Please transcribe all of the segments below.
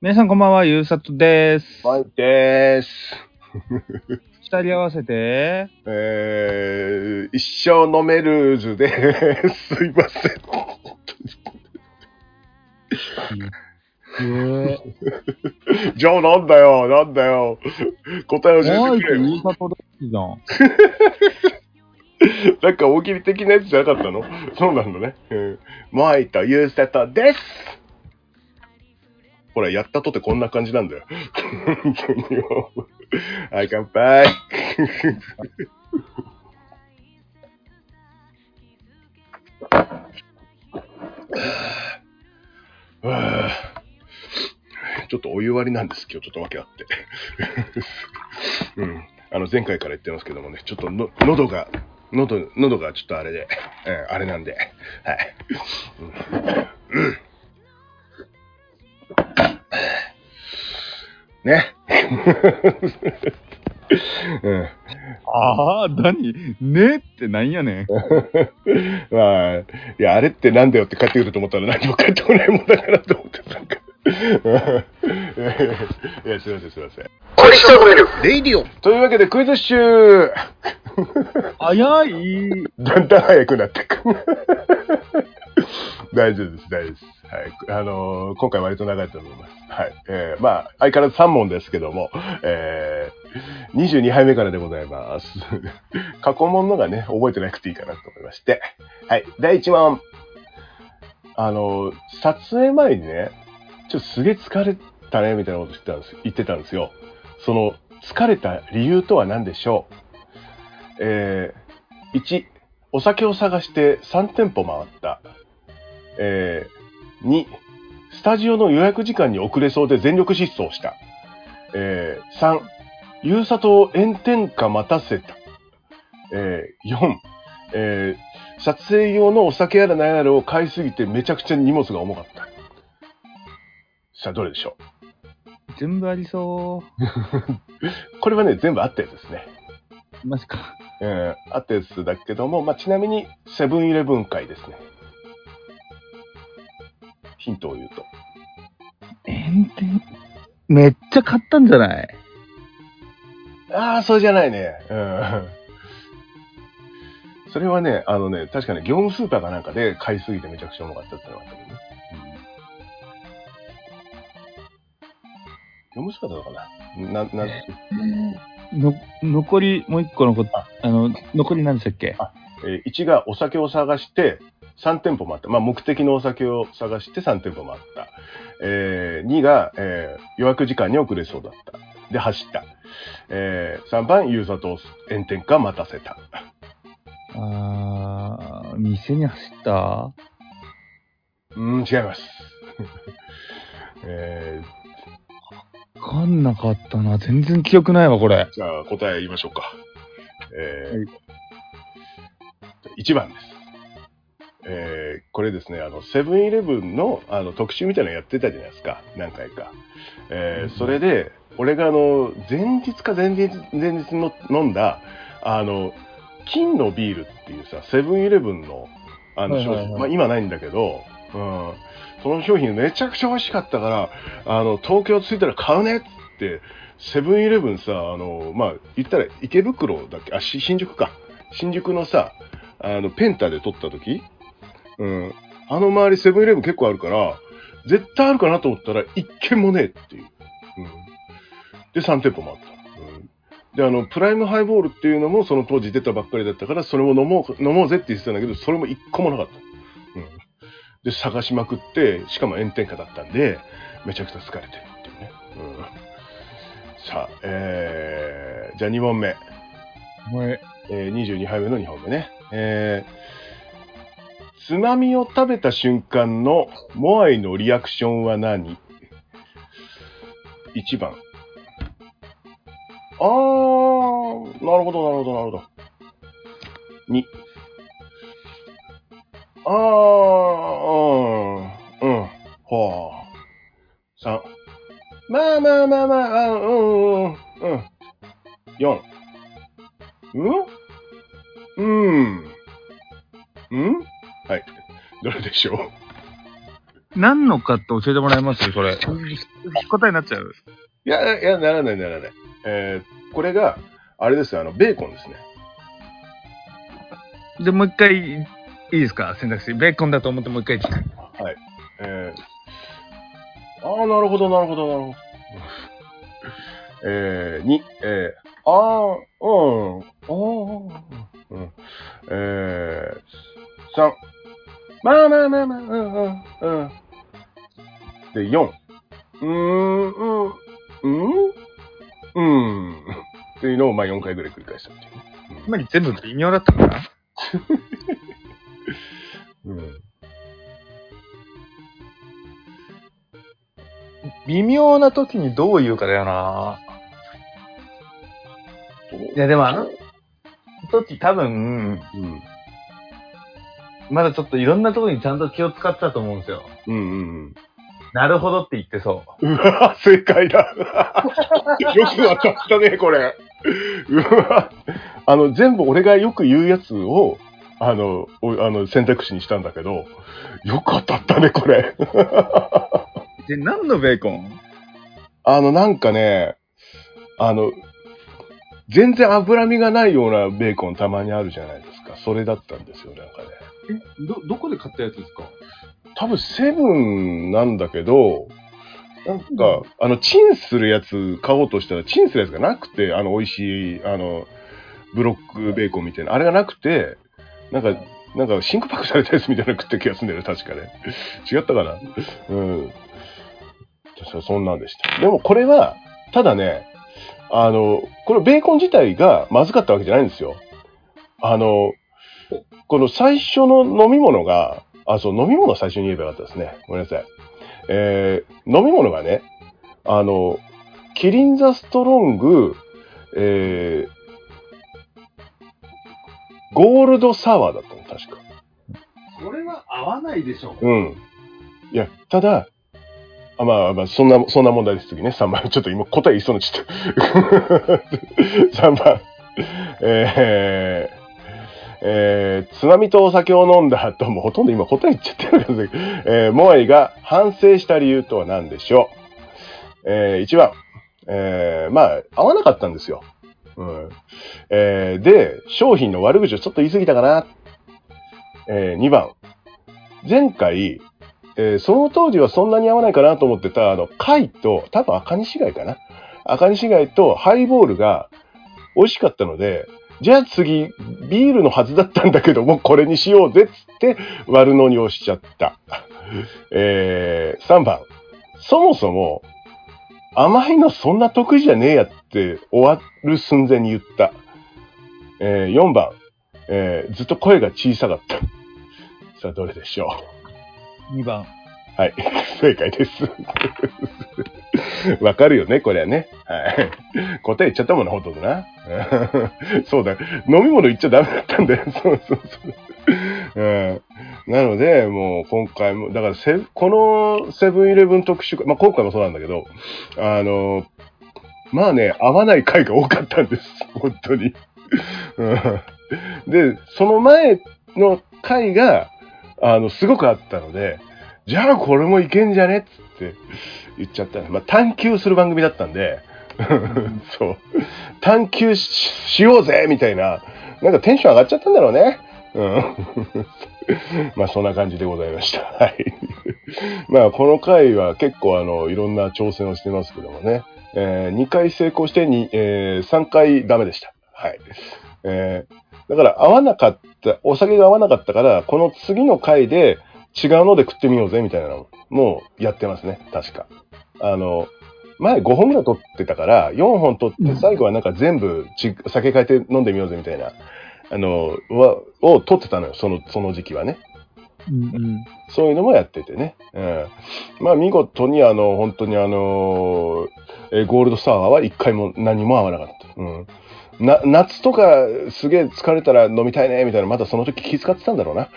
皆さんこんばんは、ゆうさとです。はい、でーす。二人合わせて、えー、一生飲める図です。すいません。えじゃあなんだよ、なんだよ。答えをー、教えてくれよ。ゆうさとですじゃん。なんか大喜利的なやつじゃなかったの？そうなんだね。うん。マイとユーセトです。ほら、やったとてこんな感じなんだよ。本当にもうはい、乾杯。ちょっとお湯割りなんです、今日ちょっとわけあって。うん。あの、前回から言ってますけどもね、ちょっとの喉が、喉、喉がちょっとあれで、えーあれなんで、はい。うんね。うん。ああ、何？ねってなんやねん。まあ、いや、あれってなんだよって帰ってくると思ったら何も帰ってこないもんだからと思って、なんか。いや、すいません、すいません。レイディオというわけで、クイズ集早い。だんだん早くなってく。大丈夫です、大丈夫です。はい。あのー今回割と長いと思います。はい。えー、まあ、相変わらず3問ですけども、えー、22杯目からでございます。過去問のがね、覚えてなくていいかなと思いまして。はい。第1問。あのー撮影前にね、ちょっとすげえ疲れたね、みたいなこと言ってたんです言ってたんですよ。その、疲れた理由とは何でしょうえー、1、お酒を探して3店舗回った。えー、2、スタジオの予約時間に遅れそうで全力疾走した。えー、3、ゆうさとを炎天下待たせた。えー、4、えー、撮影用のお酒やら何やらを買いすぎてめちゃくちゃ荷物が重かった。さあ、どれでしょ全部ありそう これはね、全部あったやつですね。う。マジか。えー、あったやつだけども、まあ、ちなみに、セブンイレブン会ですね。ヒントを言うと。炎天、めっちゃ買ったんじゃない？ああ、そうじゃないね。うん。それはね、あのね、確かね、業務スーパーかなんかで買いすぎてめちゃくちゃ重かったってのがあったけどね。業務スーパーだったかな？な、な、の、残り、もう一個のこと、あの、残り何でしたっけ？えー1がお酒を探して3店舗回った。まあ、目的のお酒を探して3店舗回った。えー2が、えー予約時間に遅れそうだった。で、走った。えー3番、ユーザと炎天下待たせた。あー、店に走った？うーん、違います。えわかんなかったな。全然記憶ないわ、これー。じゃあ答え言いましょうか。えー1番です。えーこれですね、あの、セブンイレブンのあの特集みたいなのやってたじゃないですか、何回か。えーそれで、俺があの、前日か前日、前日の飲んだ、あの、金のビールっていうさ、セブンイレブンの、あの、はいはいはい。商品、まあ今ないんだけど、うん、その商品めちゃくちゃ美味しかったから、あの、東京着いたら買うねっつって、セブンイレブンさ、あの、まあ、言ったら池袋だっけ？あ、し新宿か。新宿のさ、あの、ペンタで撮った時うん。あの周りセブンイレブン結構あるから、絶対あるかなと思ったら、一軒もねえっていう。うん。で、3店舗もあった。うん。で、あの、プライムハイボールっていうのもその当時出たばっかりだったから、それを飲もう、飲もうぜって言ってたんだけど、それも一個もなかった。うん。で、探しまくって、しかも炎天下だったんで、めちゃくちゃ疲れてるっていうね。うん。さあ、えー、じゃあ2問目。はい。えー、22杯目の2本目ね。えー、つまみを食べた瞬間のモアイのリアクションは何 ?1 番。あー、なるほど、なるほど、なるほど。2。あー、うん、うん、ほう。3。まあまあまあまあ、うん、うん、うん。4。ん？うん。うん？はい。どれでしょう？何のかって教えてもらえます？それ。答えになっちゃう。いや、いや、ならない、ならない。えー、これが、あれですよ、あの、ベーコンですね。で、もう一回、いいですか？選択肢。ベーコンだと思ってもう一回。はい。えー、ああ、なるほど、なるほど、なるほど。えー、に、えー、ああ、うん、ああ、うん、えー、三、まあまあまあまあ、うん、うん、うん。で、四、うーん、うん、うん、うん。っていうのを、まあ4回ぐらい繰り返したっていう。つまり全部微妙だったかな。うん。微妙な時にどう言うかだよな。いや、でもあの時多分、うん。まだちょっといろんなところにちゃんと気を使ってたと思うんですよ。うんうんうん。なるほどって言ってそう。うわ、正解だ。よくわかったね、これ。うわ。あの、全部俺がよく言うやつを、あの、おあの選択肢にしたんだけど、よく当たったね、これ。で、何のベーコン？あの、なんかね、あの、全然脂身がないようなベーコンたまにあるじゃないですか。それだったんですよ、なんかね。え、ど、どこで買ったやつですか？多分セブンなんだけど、なんか、あの、チンするやつ買おうとしたら、チンするやつがなくて、あの、美味しい、あの、ブロックベーコンみたいな、あれがなくて、なんか、なんか、真空パックされたやつみたいなの食った気がするんだよね、確かね。違ったかな？うん。確かそんなんでした。でも、これは、ただね、あの、このベーコン自体がまずかったわけじゃないんですよ。あの、この最初の飲み物が、あ、そう、飲み物最初に言えばよかったですね。ごめんなさい。えー、飲み物がね、あの、キリンザストロング、えー、ゴールドサワーだったの、確か。それは合わないでしょ。うん。いや、ただ、あまあまあ、そんな、そんな問題です。次ね。3番。ちょっと今答え言いそうになっちゃった。3番。えー、えー、津波とお酒を飲んだ後、もうほとんど今答え言っちゃってるんですけ、えー、モアイが反省した理由とは何でしょう？えー、1番。えー、まあ、合わなかったんですよ。うん。えー、で、商品の悪口をちょっと言い過ぎたかな。えー、2番。前回、えーその当時はそんなに合わないかなと思ってた、あの、貝と、多分赤西貝かな。赤西貝とハイボールが美味しかったので、じゃあ次、ビールのはずだったんだけども、これにしようぜっつって、悪乗りをしちゃった。えー、3番。そもそも、甘いのそんな得意じゃねえやって終わる寸前に言った。えー、4番。えーずっと声が小さかった。さあ、どれでしょう？2番。はい、正解です。わかるよね、これはね。はい。答え言っちゃったもんな、ほとんどな。そうだ。飲み物言っちゃダメだったんだよ。そうそうそう。うん、なので、もう今回も、だからセ、このセブンイレブン特集会、まあ今回もそうなんだけど、あの、まあね、合わない回が多かったんです。本当に。うんで、その前の回が、あの、すごくあったので、じゃあこれもいけんじゃね？っつって言っちゃった。まあ、探求する番組だったんで、そう。探求ししようぜみたいな、なんかテンション上がっちゃったんだろうね。うん。まあそんな感じでございました。はい。まあこの回は結構あの、いろんな挑戦をしてますけどもね。えー、2回成功してに、えー、3回ダメでした。はい。えー、だから合わなかった、お酒が合わなかったから、この次の回で違うので食ってみようぜみたいなのもうやってますね。確か。あの、前5本ぐらい取ってたから、4本取って最後はなんか全部ち酒変えて飲んでみようぜみたいな、あの、は、を取ってたのよ。その、その時期はね。うんうん。そういうのもやっててね。うん。まあ見事にあの、本当にあの、えーゴールドサワーは一回も何も合わなかった。うん。な、夏とかすげえ疲れたら飲みたいね、みたいな、まだその時気遣ってたんだろうな。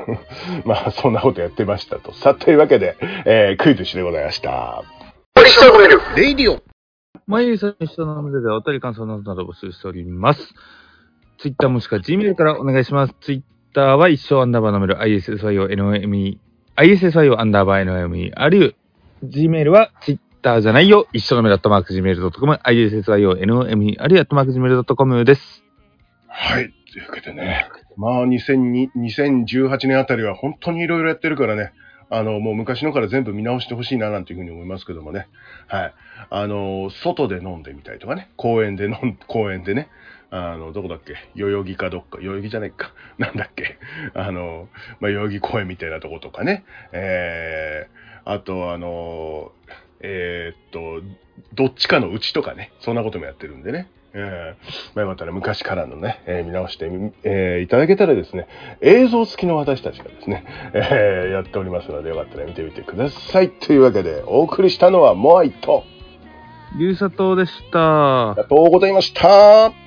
まあそんなことやってましたと。さあ、というわけで、えークイズ一でございました。レディオ。毎日の人ののでお便り感想などなど募集しております。ツイッターもしくは Gmail からお願いします。ツイッターは一生アンダーバーのメール ISSYONOME ISSIO アンダーバー NME、あるいは Gmail は Twitter じゃないよ、一緒のメールアットマーク Gmail.com、ISSIO NME、あるいはマーク Gmail.com です。はい。というわけでね、まあ2002 2018年あたりは本当にいろいろやってるからね、あの、もう昔のから全部見直してほしいななんていうふうに思いますけどもね。はい。あの、外で飲んでみたりとかね、公園で飲ん、公園でね、あの、どこだっけ？代々木かどっか、代々木じゃないか。なんだっけ？あの、まあ、代々木公園みたいなとことかね。えー、あと、あの、えーっと、どっちかのうちとかね、そんなこともやってるんでね。えーまあ、よかったら昔からのね、えー見直してみ、えーいただけたらですね、映像付きの私たちがですね、えーやっておりますので、よかったら見てみてください。というわけで、お送りしたのはモアイと、ゆうさとうでしたあり。がとうございました。